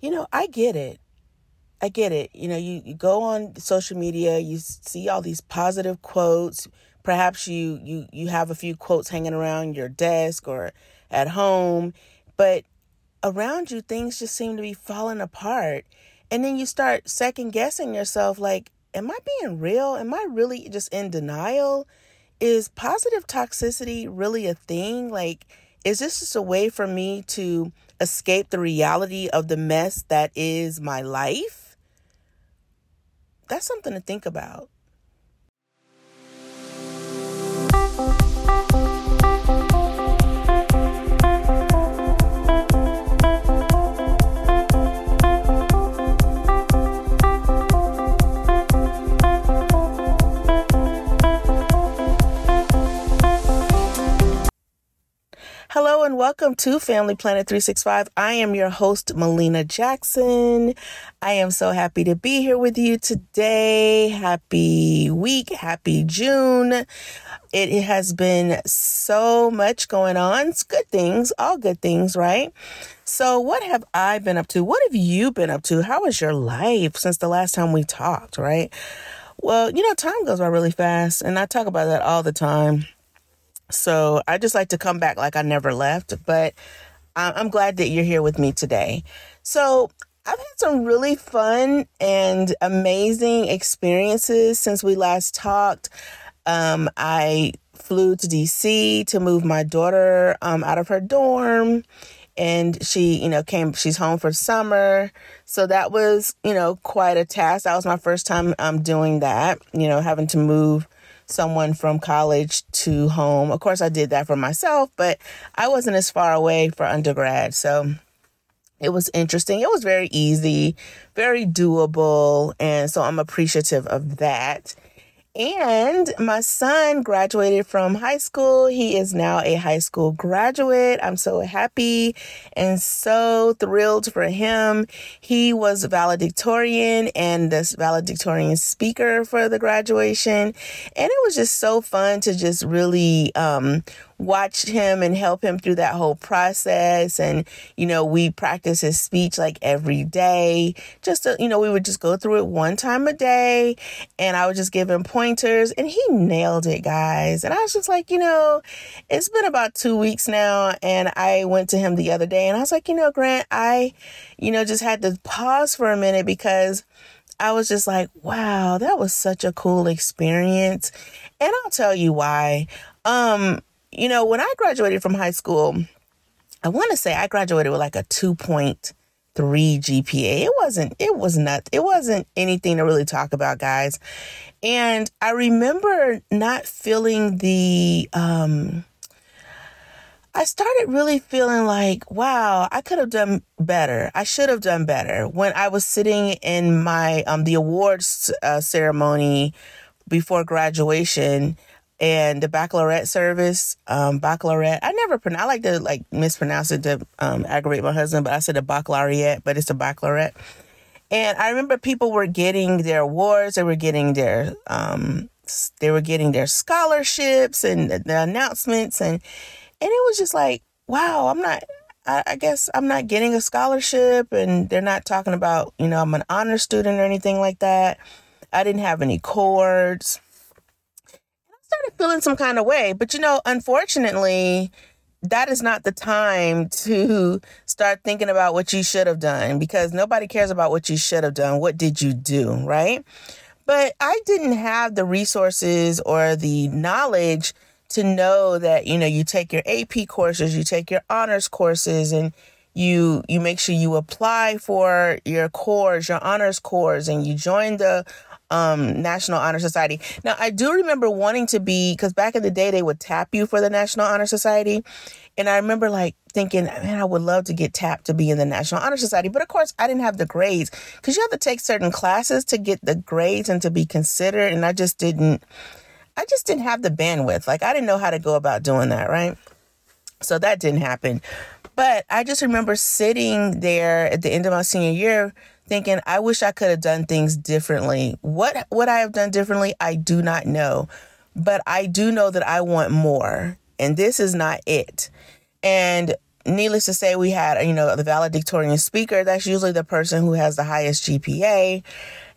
You know, I get it. I get it. You know, you, you go on social media, you see all these positive quotes. Perhaps you you you have a few quotes hanging around your desk or at home, but around you things just seem to be falling apart. And then you start second guessing yourself like, am I being real? Am I really just in denial? Is positive toxicity really a thing? Like, is this just a way for me to escape the reality of the mess that is my life? That's something to think about. Hello and welcome to Family Planet 365. I am your host, Malena Jackson. I am so happy to be here with you today. Happy week, happy June. It has been so much going on. It's good things, all good things, right? So, what have I been up to? What have you been up to? How is your life since the last time we talked, right? Well, you know, time goes by really fast, and I talk about that all the time. So I just like to come back like I never left, but I'm glad that you're here with me today. So I've had some really fun and amazing experiences since we last talked. Um, I flew to DC to move my daughter um, out of her dorm and she you know came she's home for summer so that was you know quite a task that was my first time um doing that you know having to move someone from college to home. Of course, I did that for myself, but I wasn't as far away for undergrad. So it was interesting. It was very easy, very doable. And so I'm appreciative of that. And my son graduated from high school. He is now a high school graduate. I'm so happy and so thrilled for him. He was valedictorian and the valedictorian speaker for the graduation. And it was just so fun to just really um, watch him and help him through that whole process. And, you know, we practice his speech like every day. Just, to, you know, we would just go through it one time a day and I would just give him pointers and he nailed it, guys. And I was just like, you know, it's been about two weeks now. And I went to him the other day and I was like, you know, Grant, I, you know, just had to pause for a minute because I was just like, wow, that was such a cool experience. And I'll tell you why. Um, you know, when I graduated from high school, I want to say I graduated with like a 2.3 GPA. It wasn't, it was not, it wasn't anything to really talk about, guys. And I remember not feeling the, um, I started really feeling like, wow, I could have done better. I should have done better. When I was sitting in my um the awards uh, ceremony before graduation, and the baccalaureate service, um, baccalaureate. I never pronounce. I like to like mispronounce it to um, aggravate my husband, but I said a baccalaureate, but it's a baccalaureate. And I remember people were getting their awards. They were getting their um, they were getting their scholarships and the, the announcements, and and it was just like, wow, I'm not. I, guess I'm not getting a scholarship, and they're not talking about you know I'm an honor student or anything like that. I didn't have any cords feeling some kind of way. But you know, unfortunately, that is not the time to start thinking about what you should have done because nobody cares about what you should have done. What did you do, right? But I didn't have the resources or the knowledge to know that, you know, you take your AP courses, you take your honors courses and you you make sure you apply for your course, your honors course and you join the um, National Honor Society. Now, I do remember wanting to be, because back in the day, they would tap you for the National Honor Society. And I remember like thinking, man, I would love to get tapped to be in the National Honor Society. But of course, I didn't have the grades because you have to take certain classes to get the grades and to be considered. And I just didn't, I just didn't have the bandwidth. Like, I didn't know how to go about doing that, right? So that didn't happen. But I just remember sitting there at the end of my senior year thinking, I wish I could have done things differently. What would I have done differently? I do not know. But I do know that I want more. And this is not it. And needless to say, we had, you know, the valedictorian speaker. That's usually the person who has the highest GPA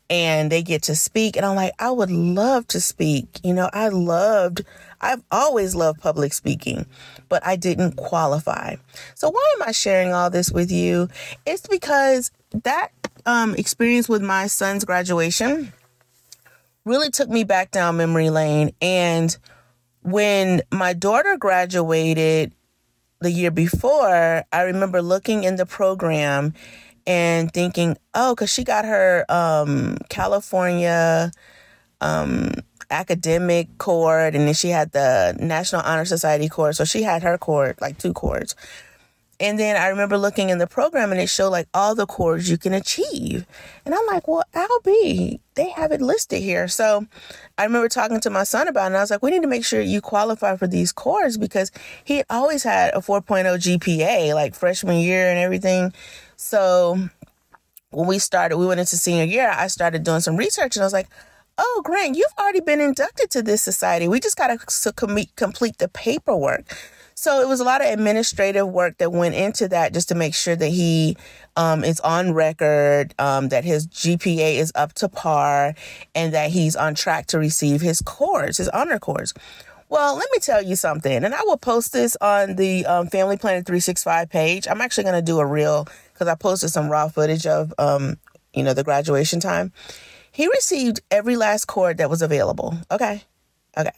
and they get to speak. And I'm like, I would love to speak. You know, I loved, I've always loved public speaking, but I didn't qualify. So why am I sharing all this with you? It's because that um, experience with my son's graduation really took me back down memory lane. And when my daughter graduated the year before, I remember looking in the program and thinking, oh, because she got her um, California um, academic cord, and then she had the National Honor Society cord. So she had her cord, like two cords. And then I remember looking in the program and it showed like all the cords you can achieve. And I'm like, well, Albie, they have it listed here. So I remember talking to my son about it and I was like, we need to make sure you qualify for these cords because he always had a 4.0 GPA, like freshman year and everything. So when we started, we went into senior year, I started doing some research and I was like, oh, Grant, you've already been inducted to this society. We just got to complete the paperwork. So it was a lot of administrative work that went into that just to make sure that he um, is on record, um, that his GPA is up to par, and that he's on track to receive his course, his honor course. Well, let me tell you something, and I will post this on the um, Family Planet 365 page. I'm actually going to do a reel because I posted some raw footage of, um, you know, the graduation time. He received every last cord that was available. Okay. Okay.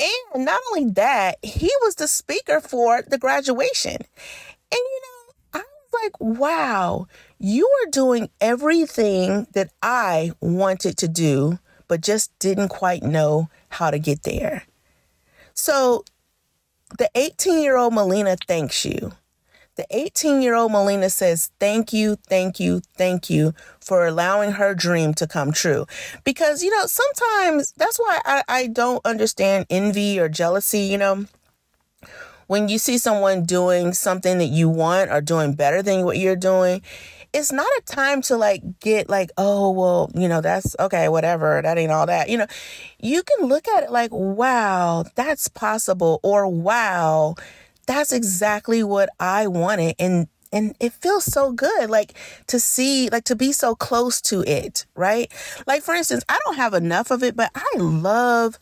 And not only that, he was the speaker for the graduation. And you know, I was like, wow, you are doing everything that I wanted to do, but just didn't quite know how to get there. So the 18 year old Malena thanks you. The 18 year old Malena says, Thank you, thank you, thank you for allowing her dream to come true. Because, you know, sometimes that's why I, I don't understand envy or jealousy. You know, when you see someone doing something that you want or doing better than what you're doing, it's not a time to like get like, oh, well, you know, that's okay, whatever. That ain't all that. You know, you can look at it like, wow, that's possible, or wow, that's exactly what I wanted. And and it feels so good like to see like to be so close to it right? Like for instance i don't have enough of it but i love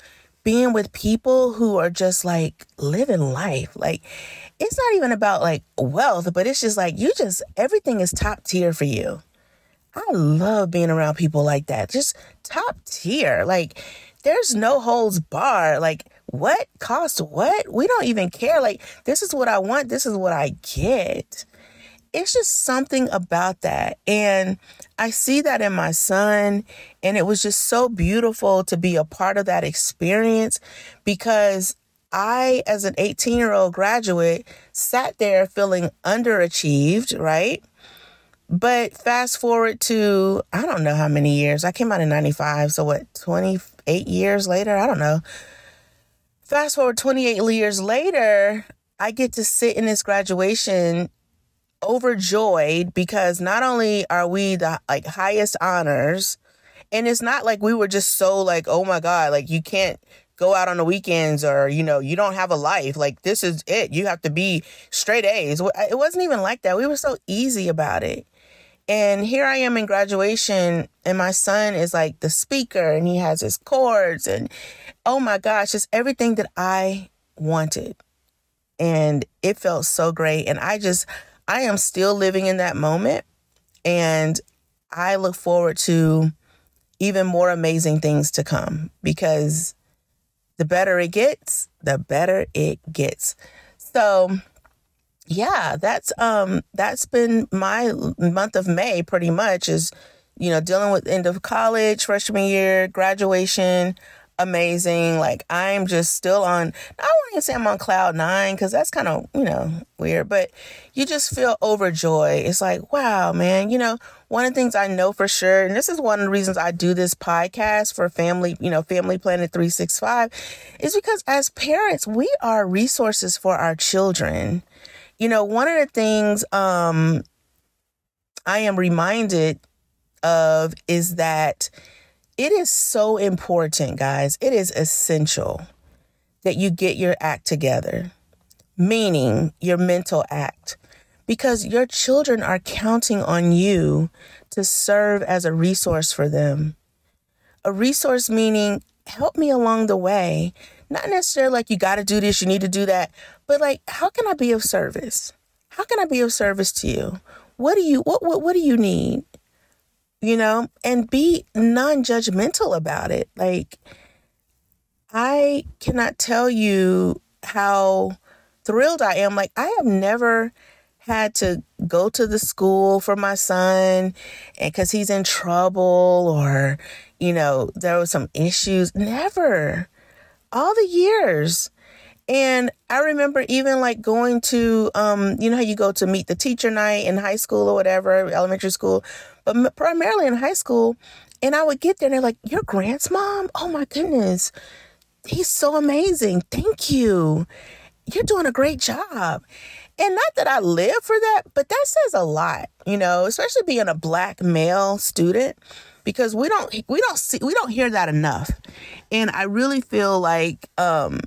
being with people who are just like living life. Like it's not even about like wealth but it's just like you just everything is top tier for you. I love being around people like that just top tier. Like there's no holds bar like what cost what? We don't even care. Like, this is what I want, this is what I get. It's just something about that. And I see that in my son. And it was just so beautiful to be a part of that experience because I, as an 18 year old graduate, sat there feeling underachieved, right? But fast forward to, I don't know how many years. I came out in 95. So what, 28 years later? I don't know. Fast forward 28 years later, I get to sit in this graduation overjoyed because not only are we the like highest honors, and it's not like we were just so like, oh my God, like you can't go out on the weekends or, you know, you don't have a life. Like this is it. You have to be straight A's. It wasn't even like that. We were so easy about it. And here I am in graduation, and my son is like the speaker, and he has his cords, and oh my gosh, it's everything that I wanted. And it felt so great. And I just, I am still living in that moment. And I look forward to even more amazing things to come because the better it gets, the better it gets. So, yeah, that's um that's been my month of May pretty much is you know dealing with end of college, freshman year, graduation, amazing. Like I'm just still on. I won't even say I'm on cloud nine because that's kind of you know weird, but you just feel overjoyed. It's like wow, man. You know, one of the things I know for sure, and this is one of the reasons I do this podcast for family, you know, Family Planet Three Six Five, is because as parents we are resources for our children. You know, one of the things um, I am reminded of is that it is so important, guys. It is essential that you get your act together. meaning your mental act, because your children are counting on you to serve as a resource for them. A resource meaning help me along the way. Not necessarily like you got to do this, you need to do that, but like how can I be of service? How can I be of service to you? What do you what what what do you need? You know, and be non-judgmental about it. Like I cannot tell you how thrilled I am. Like I have never had to go to the school for my son and cuz he's in trouble or you know, there was some issues. Never. All the years. And I remember even like going to, um, you know how you go to meet the teacher night in high school or whatever, elementary school, but primarily in high school. And I would get there and they're like, Your Grant's mom? Oh my goodness. He's so amazing. Thank you. You're doing a great job. And not that I live for that, but that says a lot, you know, especially being a black male student because we don't we don't see we don't hear that enough. And I really feel like um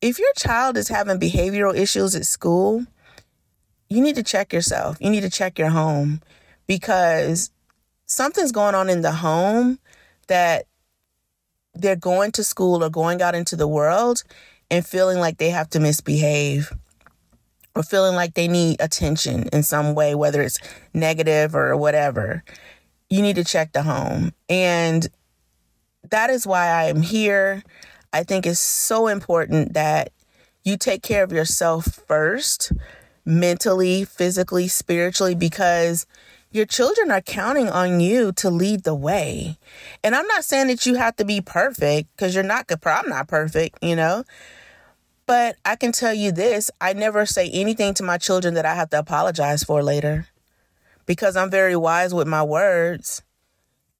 if your child is having behavioral issues at school, you need to check yourself. You need to check your home because something's going on in the home that they're going to school or going out into the world and feeling like they have to misbehave or feeling like they need attention in some way, whether it's negative or whatever you need to check the home. And that is why I am here. I think it's so important that you take care of yourself first, mentally, physically, spiritually, because your children are counting on you to lead the way. And I'm not saying that you have to be perfect because you're not. I'm not perfect, you know. But I can tell you this I never say anything to my children that I have to apologize for later because I'm very wise with my words.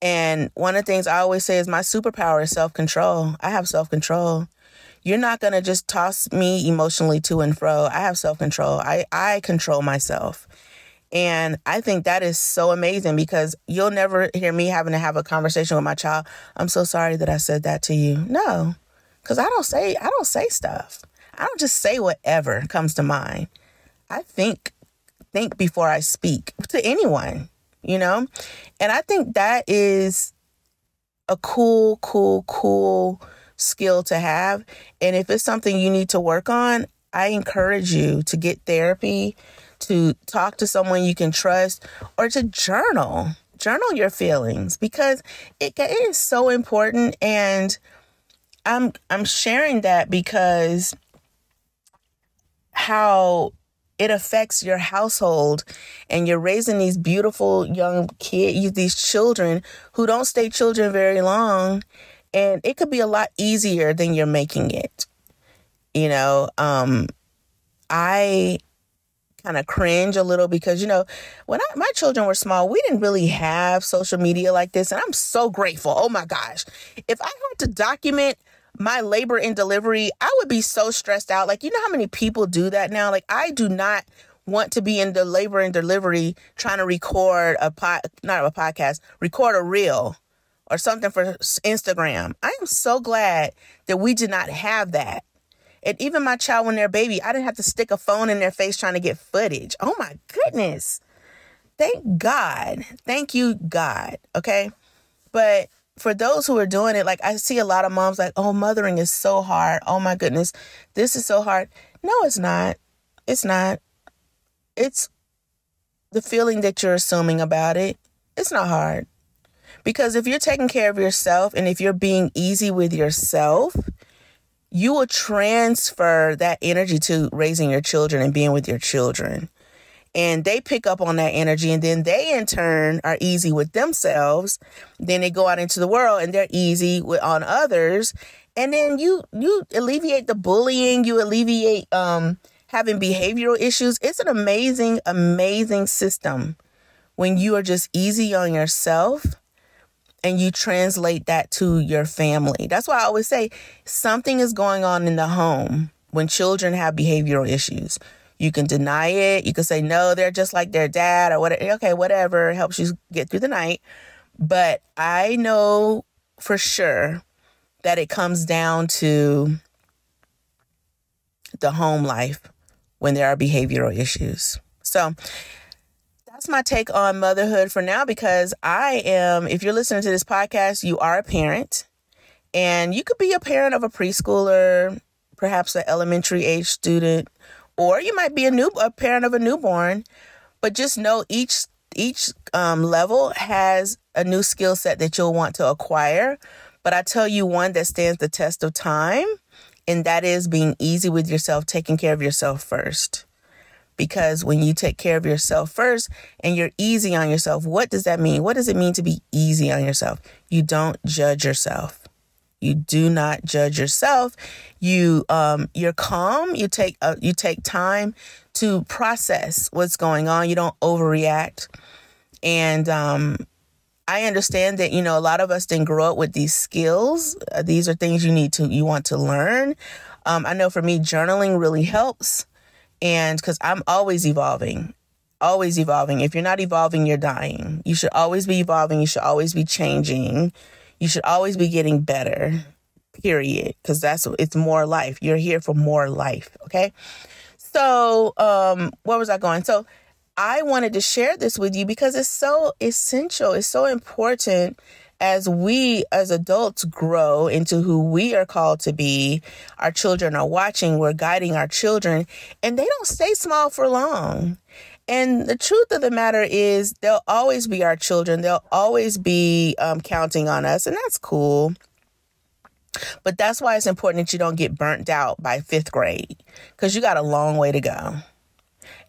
And one of the things I always say is my superpower is self control. I have self control. You're not going to just toss me emotionally to and fro. I have self control. I, I control myself. And I think that is so amazing because you'll never hear me having to have a conversation with my child. I'm so sorry that I said that to you. No, because I don't say, I don't say stuff. I don't just say whatever comes to mind. I think think before I speak to anyone, you know? And I think that is a cool, cool, cool skill to have. And if it's something you need to work on, I encourage you to get therapy, to talk to someone you can trust, or to journal. Journal your feelings because it, it is so important. And I'm I'm sharing that because how it affects your household and you're raising these beautiful young kids these children who don't stay children very long and it could be a lot easier than you're making it. You know um i kind of cringe a little because you know when I, my children were small we didn't really have social media like this and i'm so grateful. Oh my gosh. If i had to document my labor and delivery, I would be so stressed out. Like, you know how many people do that now? Like, I do not want to be in the labor and delivery trying to record a pod, not a podcast, record a reel or something for Instagram. I am so glad that we did not have that. And even my child when they're baby, I didn't have to stick a phone in their face trying to get footage. Oh my goodness. Thank God. Thank you, God. Okay. But for those who are doing it, like I see a lot of moms like, oh, mothering is so hard. Oh my goodness, this is so hard. No, it's not. It's not. It's the feeling that you're assuming about it. It's not hard. Because if you're taking care of yourself and if you're being easy with yourself, you will transfer that energy to raising your children and being with your children and they pick up on that energy and then they in turn are easy with themselves. Then they go out into the world and they're easy with on others. And then you you alleviate the bullying you alleviate um having behavioral issues. It's an amazing amazing system when you are just easy on yourself and you translate that to your family. That's why i always say something is going on in the home when children have behavioral issues you can deny it. You can say, no, they're just like their dad or whatever. Okay, whatever helps you get through the night. But I know for sure that it comes down to the home life when there are behavioral issues. So that's my take on motherhood for now because I am, if you're listening to this podcast, you are a parent and you could be a parent of a preschooler, perhaps an elementary age student, or you might be a new a parent of a newborn. But just know each each um, level has a new skill set that you'll want to acquire. But I tell you one that stands the test of time, and that is being easy with yourself, taking care of yourself first. Because when you take care of yourself first and you're easy on yourself, what does that mean? What does it mean to be easy on yourself? You don't judge yourself. You do not judge yourself. You um, you're calm. You take uh, you take time to process what's going on. You don't overreact. And um, I understand that you know a lot of us didn't grow up with these skills. Uh, these are things you need to you want to learn. Um, I know for me, journaling really helps, and because I'm always evolving, always evolving. If you're not evolving, you're dying. You should always be evolving. You should always be changing. You should always be getting better. Period. Because that's it's more life. You're here for more life. Okay. So, um, where was I going? So, I wanted to share this with you because it's so essential. It's so important as we as adults grow into who we are called to be. Our children are watching, we're guiding our children, and they don't stay small for long. And the truth of the matter is, they'll always be our children. They'll always be um, counting on us, and that's cool. But that's why it's important that you don't get burnt out by fifth grade because you got a long way to go.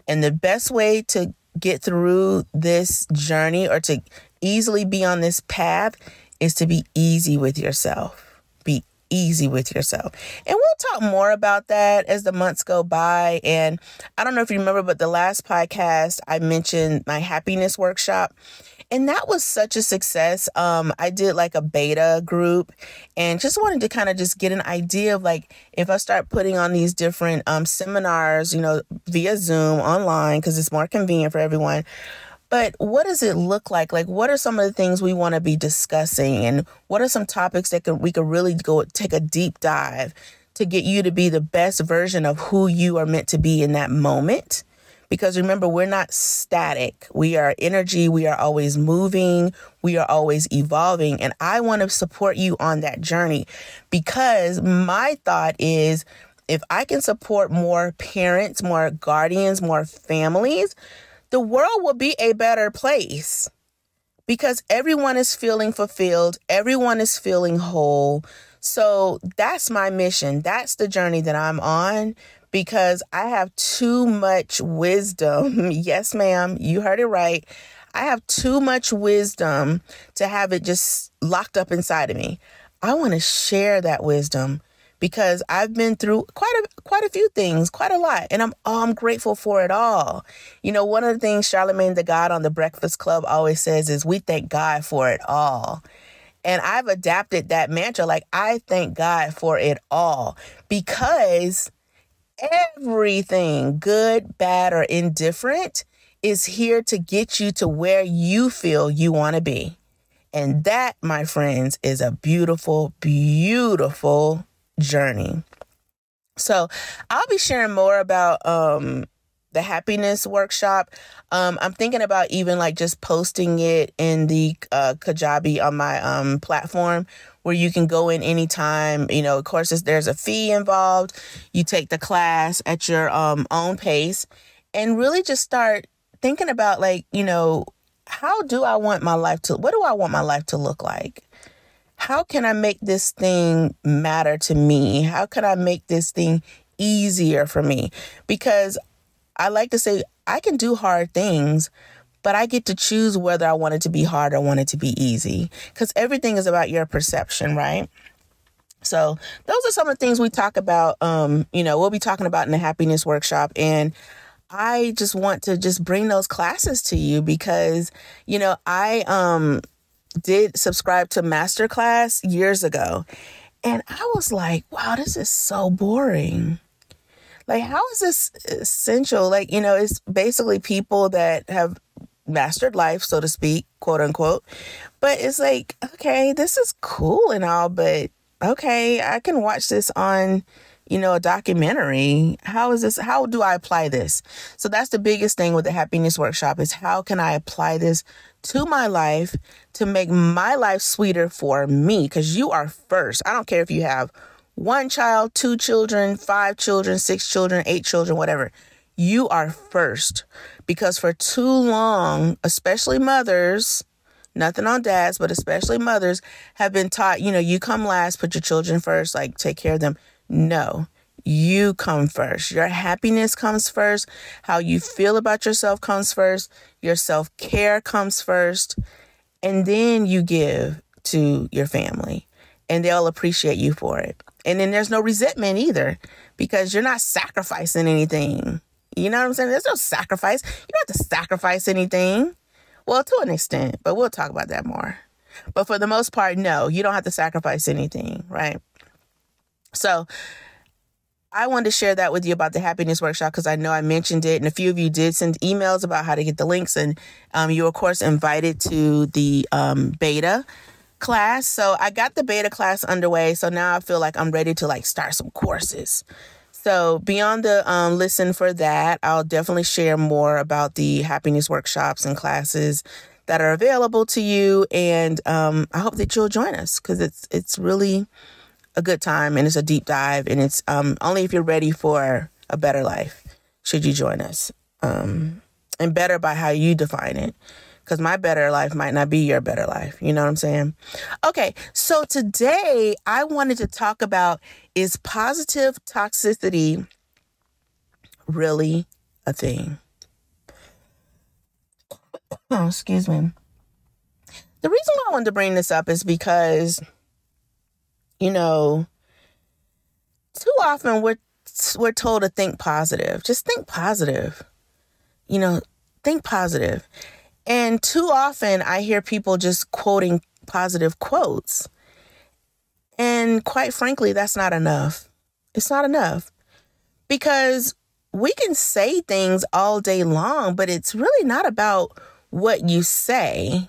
And the best way to get through this journey or to easily be on this path is to be easy with yourself. Easy with yourself. And we'll talk more about that as the months go by. And I don't know if you remember, but the last podcast I mentioned my happiness workshop and that was such a success. Um, I did like a beta group and just wanted to kind of just get an idea of like if I start putting on these different um, seminars, you know, via Zoom online because it's more convenient for everyone. But what does it look like? Like, what are some of the things we want to be discussing, and what are some topics that could, we could really go take a deep dive to get you to be the best version of who you are meant to be in that moment? Because remember, we're not static. We are energy. We are always moving. We are always evolving. And I want to support you on that journey because my thought is if I can support more parents, more guardians, more families, the world will be a better place because everyone is feeling fulfilled, everyone is feeling whole. So that's my mission. That's the journey that I'm on because I have too much wisdom. yes, ma'am, you heard it right. I have too much wisdom to have it just locked up inside of me. I want to share that wisdom because I've been through quite a quite a few things, quite a lot, and I'm oh, I'm grateful for it all. You know, one of the things Charlemagne the God on the Breakfast Club always says is we thank God for it all. And I've adapted that mantra like I thank God for it all because everything, good, bad, or indifferent, is here to get you to where you feel you want to be. And that, my friends, is a beautiful, beautiful journey. So I'll be sharing more about um, the happiness workshop. Um, I'm thinking about even like just posting it in the uh, Kajabi on my um, platform where you can go in anytime. You know, of course, there's a fee involved. You take the class at your um, own pace and really just start thinking about, like, you know, how do I want my life to, what do I want my life to look like? How can I make this thing matter to me? How can I make this thing easier for me? Because I like to say, I can do hard things, but I get to choose whether I want it to be hard or want it to be easy because everything is about your perception, right? So those are some of the things we talk about. Um, you know, we'll be talking about in the happiness workshop and I just want to just bring those classes to you because, you know, I um did subscribe to masterclass years ago and I was like, wow, this is so boring. Like, how is this essential? Like, you know, it's basically people that have mastered life, so to speak, quote unquote. But it's like, okay, this is cool and all, but okay, I can watch this on you know, a documentary. How is this? How do I apply this? So that's the biggest thing with the happiness workshop is how can I apply this to my life to make my life sweeter for me? Cause you are first. I don't care if you have one child, two children, five children, six children, eight children, whatever. You are first because for too long, especially mothers, nothing on dads, but especially mothers have been taught, you know, you come last, put your children first, like take care of them. No, you come first. Your happiness comes first. How you feel about yourself comes first. Your self care comes first. And then you give to your family and they'll appreciate you for it. And then there's no resentment either because you're not sacrificing anything. You know what I'm saying? There's no sacrifice. You don't have to sacrifice anything. Well, to an extent, but we'll talk about that more. But for the most part, no, you don't have to sacrifice anything, right? So I wanted to share that with you about the happiness workshop because I know I mentioned it, and a few of you did send emails about how to get the links, and um, you, of course, invited to the um, beta class. So I got the beta class underway. So now I feel like I'm ready to like start some courses. So beyond the um, listen for that, I'll definitely share more about the happiness workshops and classes that are available to you, and um, I hope that you'll join us because it's it's really a good time and it's a deep dive and it's um, only if you're ready for a better life should you join us. Um, and better by how you define it. Because my better life might not be your better life. You know what i'm saying? Okay so today i wanted to talk about is positive toxicity really a thing? Oh, excuse me. The reason why i wanted to bring this up is because you know, too often we're we're told to think positive. Just think positive. You know, think positive. And too often I hear people just quoting positive quotes. And quite frankly, that's not enough. It's not enough. Because we can say things all day long, but it's really not about what you say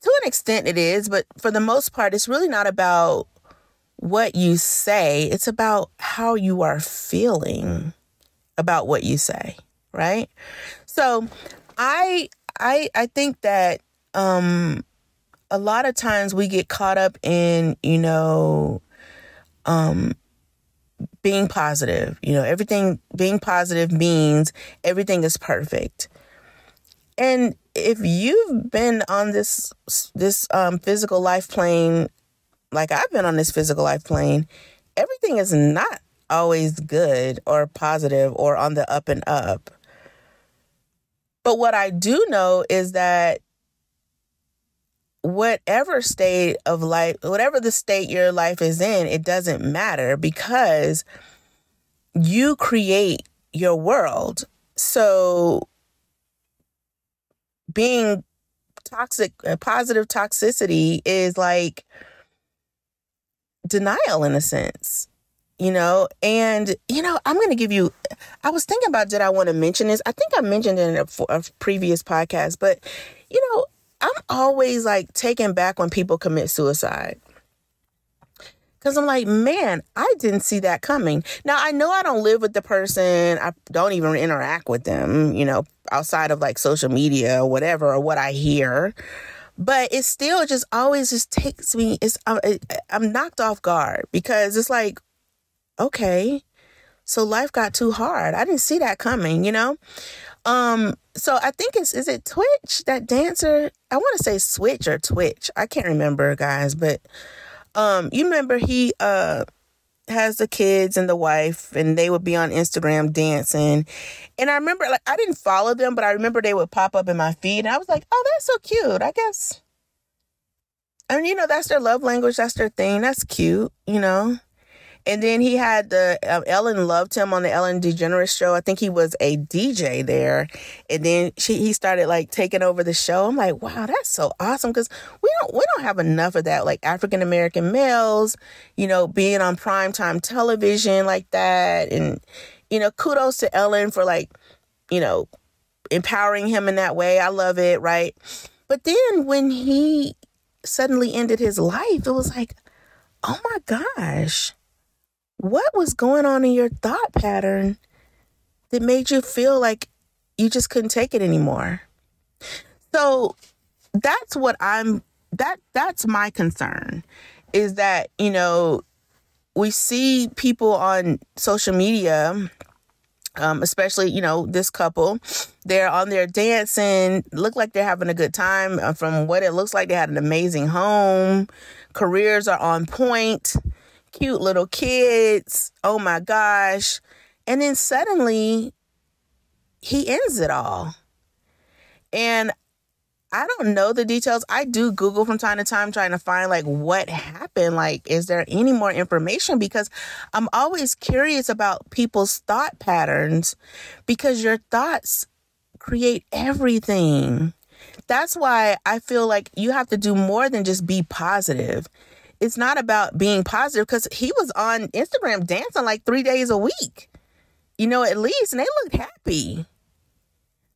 to an extent it is, but for the most part, it's really not about what you say, it's about how you are feeling about what you say, right? So I I I think that um a lot of times we get caught up in, you know, um being positive. You know, everything being positive means everything is perfect. And if you've been on this this um, physical life plane, like I've been on this physical life plane, everything is not always good or positive or on the up and up. But what I do know is that whatever state of life, whatever the state your life is in, it doesn't matter because you create your world. So being toxic, uh, positive toxicity is like denial in a sense, you know? And, you know, I'm going to give you, I was thinking about, did I want to mention this? I think I mentioned it in a, a previous podcast, but, you know, I'm always like taken back when people commit suicide. Cause I'm like, man, I didn't see that coming. Now I know I don't live with the person. I don't even interact with them, you know, outside of like social media or whatever, or what I hear. But it still just always just takes me, it's, I'm, I'm knocked off guard because it's like, okay, so life got too hard. I didn't see that coming, you know? Um, so I think it's is it Twitch, that dancer? I want to say Switch or Twitch. I can't remember, guys, but um, you remember he uh has the kids and the wife, and they would be on Instagram dancing. And I remember, like, I didn't follow them, but I remember they would pop up in my feed, and I was like, oh, that's so cute. I guess. And you know, that's their love language. That's their thing. That's cute, you know. And then he had the uh, Ellen loved him on the Ellen DeGeneres show. I think he was a DJ there, and then she he started like taking over the show. I'm like, wow, that's so awesome because we don't we don't have enough of that. Like African American males, you know, being on primetime television like that, and you know, kudos to Ellen for like, you know, empowering him in that way. I love it, right? But then when he suddenly ended his life, it was like, oh my gosh what was going on in your thought pattern that made you feel like you just couldn't take it anymore? So that's what I'm that that's my concern is that, you know, we see people on social media um, especially you know this couple they're on there dancing look like they're having a good time uh, from what it looks like they had an amazing home careers are on point cute little kids oh my gosh and then suddenly he ends it all and I don't know the details. I do Google from time to time trying to find like what happened. Like, is there any more information? Because I'm always curious about people's thought patterns because your thoughts create everything. That's why I feel like you have to do more than just be positive. It's not about being positive because he was on Instagram dancing like three days a week, you know, at least, and they looked happy.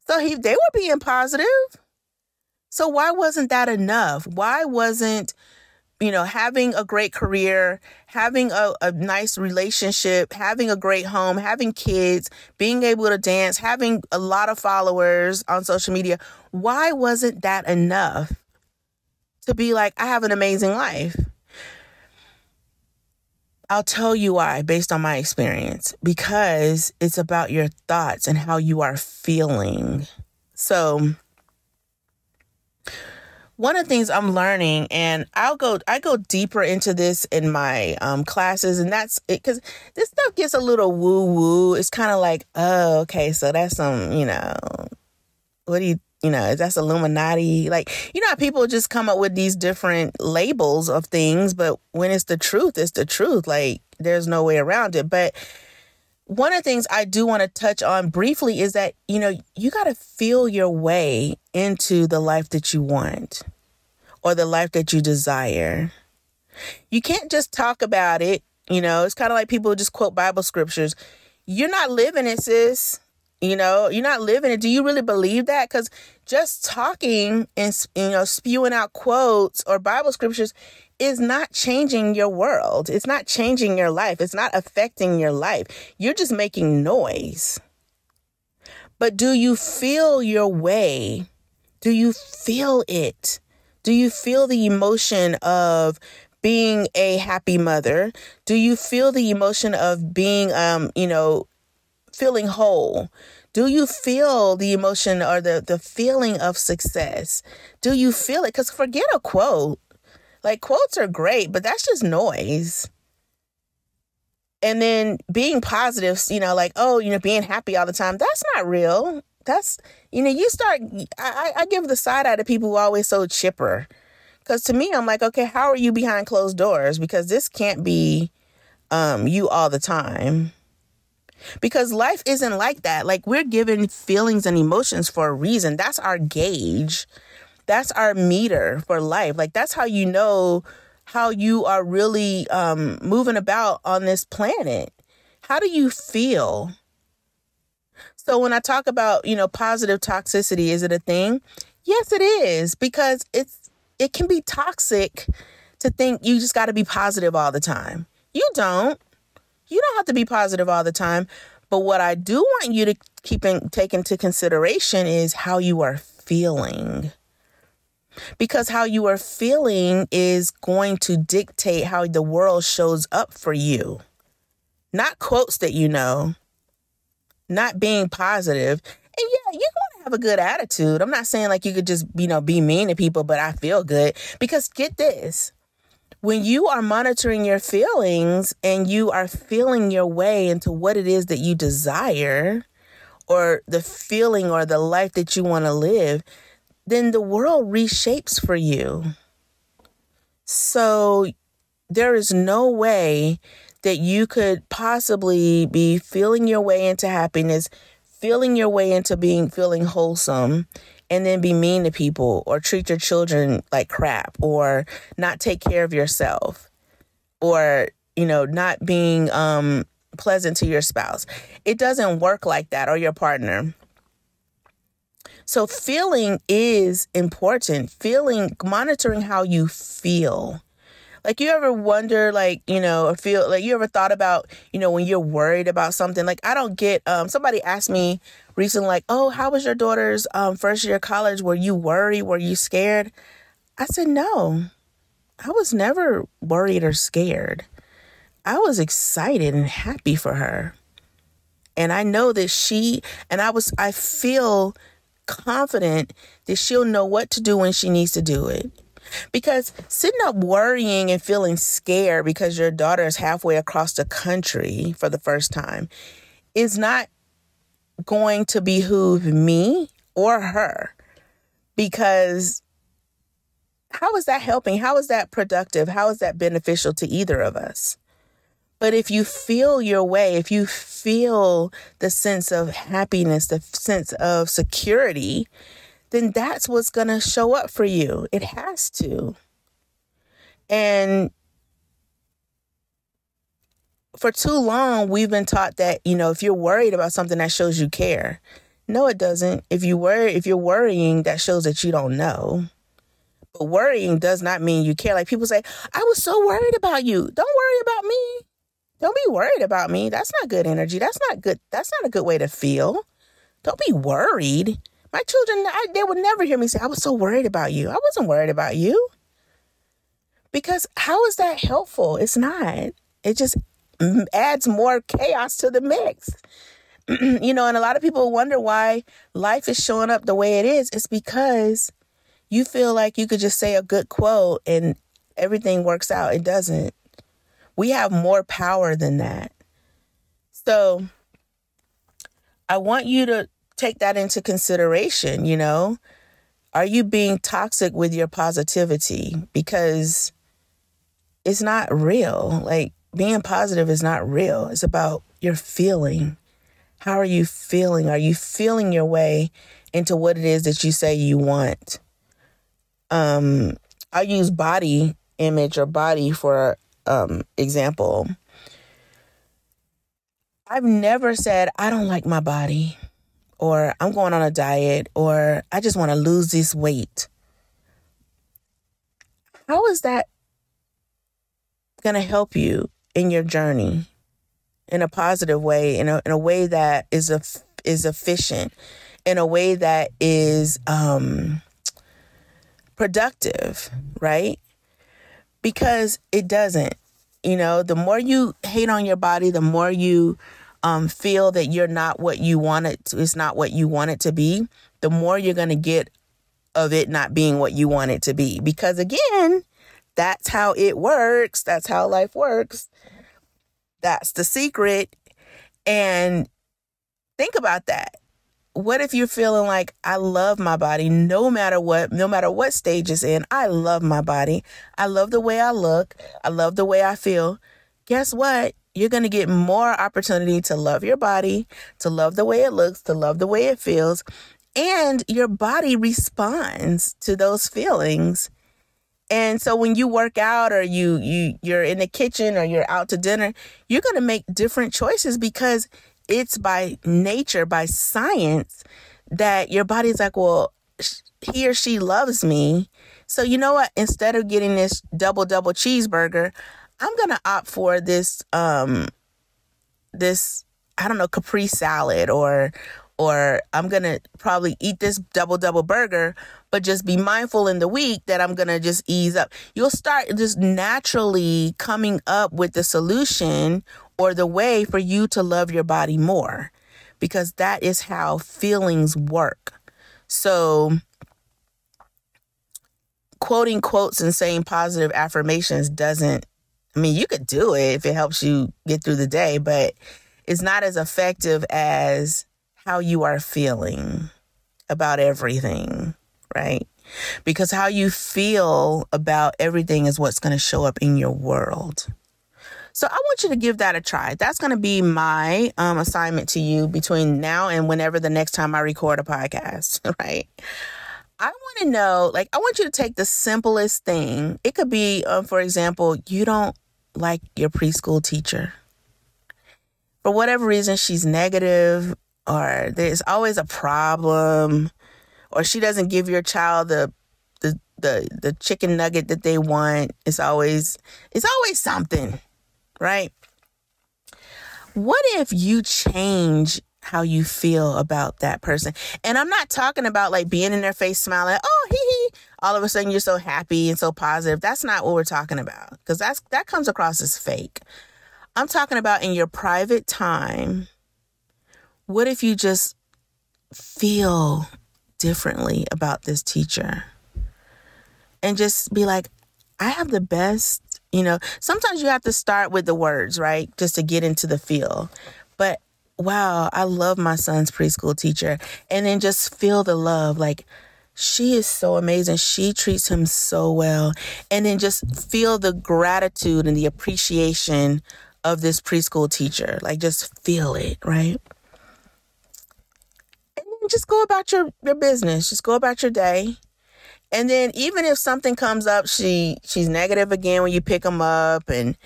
So he they were being positive. So why wasn't that enough? Why wasn't, you know, having a great career, having a, a nice relationship, having a great home, having kids, being able to dance, having a lot of followers on social media, why wasn't that enough to be like, I have an amazing life? I'll tell you why based on my experience because it's about your thoughts and how you are feeling. So, one of the things I'm learning, and I'll go, I go deeper into this in my um, classes, and that's it because this stuff gets a little woo woo. It's kind of like, oh, okay, so that's some, you know, what do you, you know, that's Illuminati. Like, you know, people just come up with these different labels of things, but when it's the truth, it's the truth. Like, there's no way around it. But one of the things I do want to touch on briefly is that, you know, you got to feel your way into the life that you want or the life that you desire. You can't just talk about it. You know, it's kind of like people just quote Bible scriptures. You're not living it, sis. You know, you're not living it. Do you really believe that? Because just talking and, you know, spewing out quotes or Bible scriptures is not changing your world. It's not changing your life. It's not affecting your life. You're just making noise. But do you feel your way? Do you feel it? Do you feel the emotion of being a happy mother? Do you feel the emotion of being, um, you know, feeling whole? Do you feel the emotion or the, the feeling of success? Do you feel it? Because forget a quote. Like, quotes are great, but that's just noise. And then being positive, you know, like, oh, you know, being happy all the time, that's not real that's you know you start I, I give the side eye to people who always so chipper because to me i'm like okay how are you behind closed doors because this can't be um you all the time because life isn't like that like we're given feelings and emotions for a reason that's our gauge that's our meter for life like that's how you know how you are really um moving about on this planet how do you feel so when I talk about, you know, positive toxicity, is it a thing? Yes, it is because it's it can be toxic to think you just got to be positive all the time. You don't. You don't have to be positive all the time. But what I do want you to keep in, take into consideration is how you are feeling. Because how you are feeling is going to dictate how the world shows up for you. Not quotes that you know, not being positive. And yeah, you're going to have a good attitude. I'm not saying like you could just, you know, be mean to people, but I feel good. Because get this when you are monitoring your feelings and you are feeling your way into what it is that you desire or the feeling or the life that you want to live, then the world reshapes for you. So there is no way that you could possibly be feeling your way into happiness, feeling your way into being feeling wholesome, and then be mean to people or treat your children like crap or not take care of yourself or, you know, not being um, pleasant to your spouse. It doesn't work like that or your partner. So, feeling is important. Feeling, monitoring how you feel Like you ever wonder, like, you know, or feel like you ever thought about, you know, when you're worried about something? Like I don't get um somebody asked me recently, like, oh, how was your daughter's um first year of college? Were you worried? Were you scared? I said, No. I was never worried or scared. I was excited and happy for her. And I know that she and I was I feel confident that she'll know what to do when she needs to do it. Because sitting up worrying and feeling scared because your daughter is halfway across the country for the first time is not going to behoove me or her. Because how is that helping? How is that productive? How is that beneficial to either of us? But if you feel your way, if you feel the sense of happiness, the sense of security, then that's what's going to show up for you. It has to. And for too long, we've been taught that, you know, if you're worried about something, that shows you care. No, it doesn't. If you worry, if you're worrying, that shows that you don't know. But worrying does not mean you care. Like people say, I was so worried about you. Don't worry about me. Don't be worried about me. That's not good energy. That's not good. That's not a good way to feel. Don't be worried. My children, I, they would never hear me say, I was so worried about you. I wasn't worried about you. Because how is that helpful? It's not. It just adds more chaos to the mix. you know, and a lot of people wonder why life is showing up the way it is. It's because you feel like you could just say a good quote and everything works out. It doesn't. We have more power than that. So I want you to take that into consideration, you know? Are you being toxic with your positivity? Because it's not real. Like being positive is not real. It's about your feeling. How are you feeling? Are you feeling your way into what it is that you say you want? Um, I use body image or body for um, example, I've never said, I don't like my body, or I'm going on a diet, or I just want to lose this weight. How is that going to help you in your journey in a positive way, in a, in a way that is, a, is efficient, in a way that is um, productive, right? because it doesn't. You know, the more you hate on your body, the more you um, feel that you're not what you want it to, it's not what you want it to be, the more you're going to get of it not being what you want it to be. Because again, that's how it works. That's how life works. That's the secret. And think about that what if you're feeling like I love my body no matter what, no matter what stage it's in? I love my body. I love the way I look. I love the way I feel. Guess what? You're going to get more opportunity to love your body, to love the way it looks, to love the way it feels. And your body responds to those feelings. And so when you work out or you you you're in the kitchen or you're out to dinner, you're going to make different choices because it's by nature, by science, that your body's like, well, he or she loves me. So, you know what? Instead of getting this double, double cheeseburger, I'm to opt for this, um, this, I don't know, Capri salad or, or I'm to probably eat this double, double burger, but just be mindful in the week that I'm to just ease up. You'll start just naturally coming up with the solution or the way for you to love your body more because that is how feelings work. So, quoting quotes and saying positive affirmations doesn't, I mean, you could do it if it helps you get through the day, but it's not as effective as how you are feeling about everything, right? Because how you feel about everything is what's going to show up in your world. So I want you to give that a try. That's going to be my um, assignment to you between now and whenever the next time I record a podcast, right? I want to know, like, I want you to take the simplest thing. It could be, uh, for example, you don't like your preschool teacher. For whatever reason, she's negative, or there's always a problem, or she doesn't give your child the the the the chicken nugget that they want. It's always it's always something, right? What if you change how you feel about that person? And I'm not talking about like being in their face smiling, oh hee hee, all of a sudden you're so happy and so positive. That's not what we're talking about because that's that comes across as fake. I'm talking about in your private time. What if you just feel differently about this teacher? And just be like, I have the best, you know, sometimes you have to start with the words, right? Just to get into the feel. Wow, I love my son's preschool teacher. And then just feel the love. Like, she is so amazing. She treats him so well. And then just feel the gratitude and the appreciation of this preschool teacher. Like, just feel it, right? And then just go about your, your business. Just go about your day. And then even if something comes up, she she's negative again when you pick them up and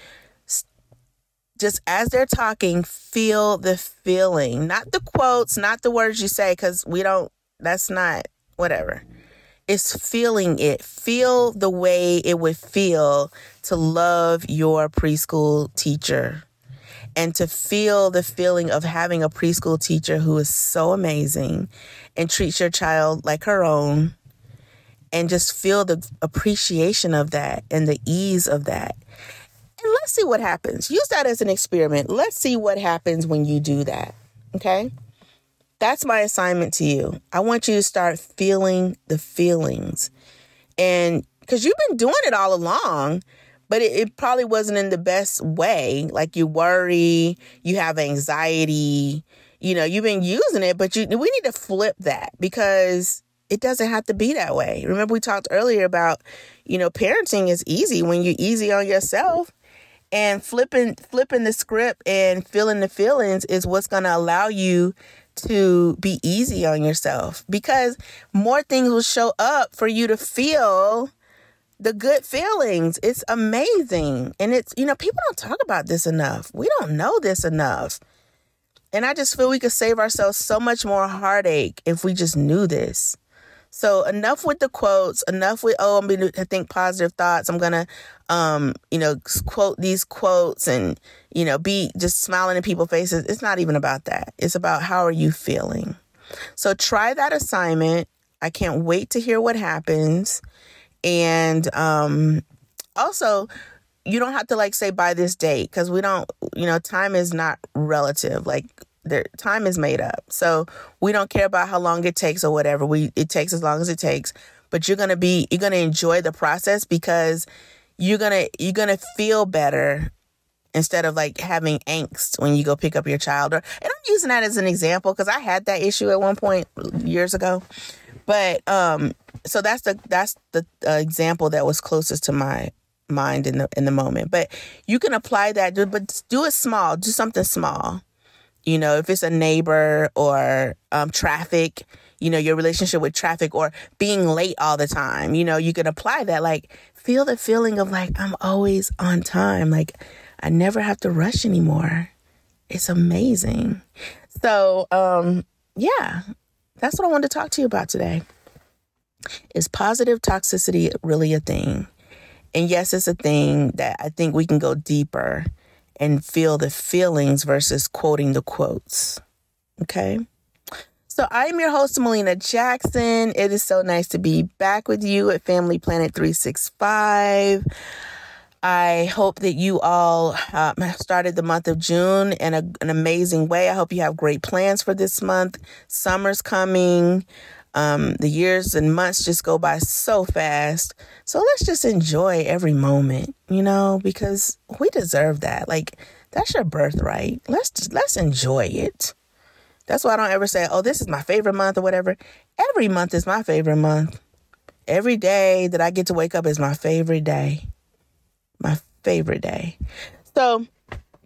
just as they're talking, feel the feeling, not the quotes, not the words you say, because we don't, that's not, whatever. It's feeling it. Feel the way it would feel to love your preschool teacher and to feel the feeling of having a preschool teacher who is so amazing and treats your child like her own and just feel the appreciation of that and the ease of that see what happens. Use that as an experiment. Let's see what happens when you do that. Okay? That's my assignment to you. I want you to start feeling the feelings. And because you've been doing it all along, but it, it, probably wasn't in the best way. Like you worry, you have anxiety, you know, you've been using it, but you, we need to flip that because it doesn't have to be that way. Remember, we talked earlier about, you know, parenting is easy when you're easy on yourself and flipping flipping the script and feeling the feelings is what's going to allow you to be easy on yourself because more things will show up for you to feel the good feelings. It's amazing. And it's, you know, people don't talk about this enough. We don't know this enough. And I just feel we could save ourselves so much more heartache if we just knew this. So enough with the quotes, enough with oh I'm going to think positive thoughts. I'm going to um you know quote these quotes and you know be just smiling in people's faces. It's not even about that. It's about how are you feeling. So try that assignment. I can't wait to hear what happens. And um also you don't have to like say by this date because we don't you know time is not relative like their time is made up. So we don't care about how long it takes or whatever. We it takes as long as it takes. But you're gonna be you're gonna enjoy the process because you're gonna you're gonna feel better instead of like having angst when you go pick up your child or and I'm using that as an example because I had that issue at one point years ago. But um so that's the that's the uh, example that was closest to my mind in the in the moment. But you can apply that but do it small, do something small you know, if it's a neighbor or um, traffic, you know, your relationship with traffic or being late all the time, you know, you can apply that. Like, feel the feeling of like, I'm always on time. Like, I never have to rush anymore. It's amazing. So, um, yeah, that's what I wanted to talk to you about today. Is positive toxicity really a thing? And yes, it's a thing that I think we can go deeper and feel the feelings versus quoting the quotes. Okay. So I am your host, Malena Jackson. It is so nice to be back with you at Family Planet 365. I hope that you all uh, started the month of June in a, an amazing way. I hope you have great plans for this month. Summer's coming. Um, the years and months just go by so fast. So let's just enjoy every moment, you know, because we deserve that. Like that's your birthright. Let's let's enjoy it. That's why I don't ever say, "Oh, this is my favorite month" or whatever. Every month is my favorite month. Every day that I get to wake up is my favorite day. My favorite day. So,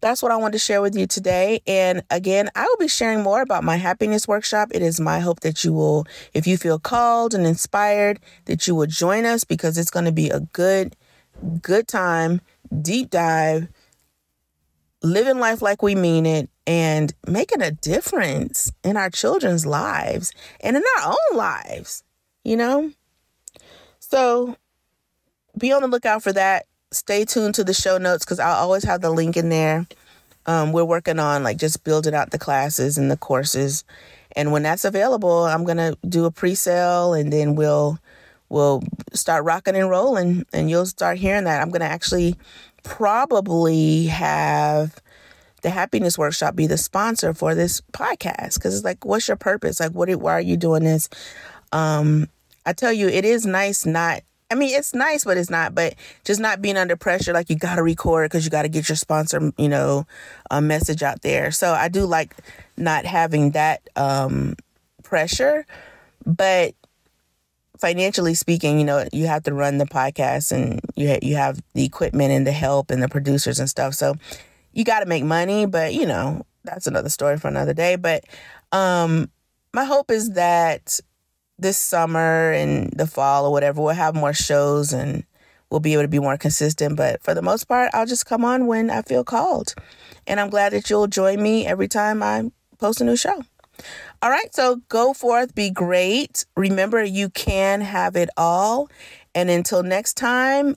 that's what I wanted to share with you today. And again, I will be sharing more about my happiness workshop. It is my hope that you will, if you feel called and inspired, that you will join us because it's going to be a good, good time, deep dive, living life like we mean it, and making a difference in our children's lives and in our own lives, you know? So be on the lookout for that. Stay tuned to the show notes because I'll always have the link in there. Um, we're working on like just building out the classes and the courses. And when that's available, I'm gonna do a pre-sale and then we'll we'll start rocking and rolling and you'll start hearing that. I'm gonna actually probably have the happiness workshop be the sponsor for this podcast because it's like what's your purpose like what why are you doing this um i tell you it is nice not I mean, it's nice, but it's not. But just not being under pressure, like you got to record because you got to get your sponsor, you know, a message out there. So I do like not having that um, pressure. But financially speaking, you know, you have to run the podcast and you ha- you have the equipment and the help and the producers and stuff. So you got to make money, but you know, that's another story for another day. But um my hope is that this summer and the fall or whatever, we'll have more shows and we'll be able to be more consistent. But for the most part, I'll just come on when I feel called. And I'm glad that you'll join me every time I post a new show. All right, so go forth, be great. Remember, you can have it all. And until next time,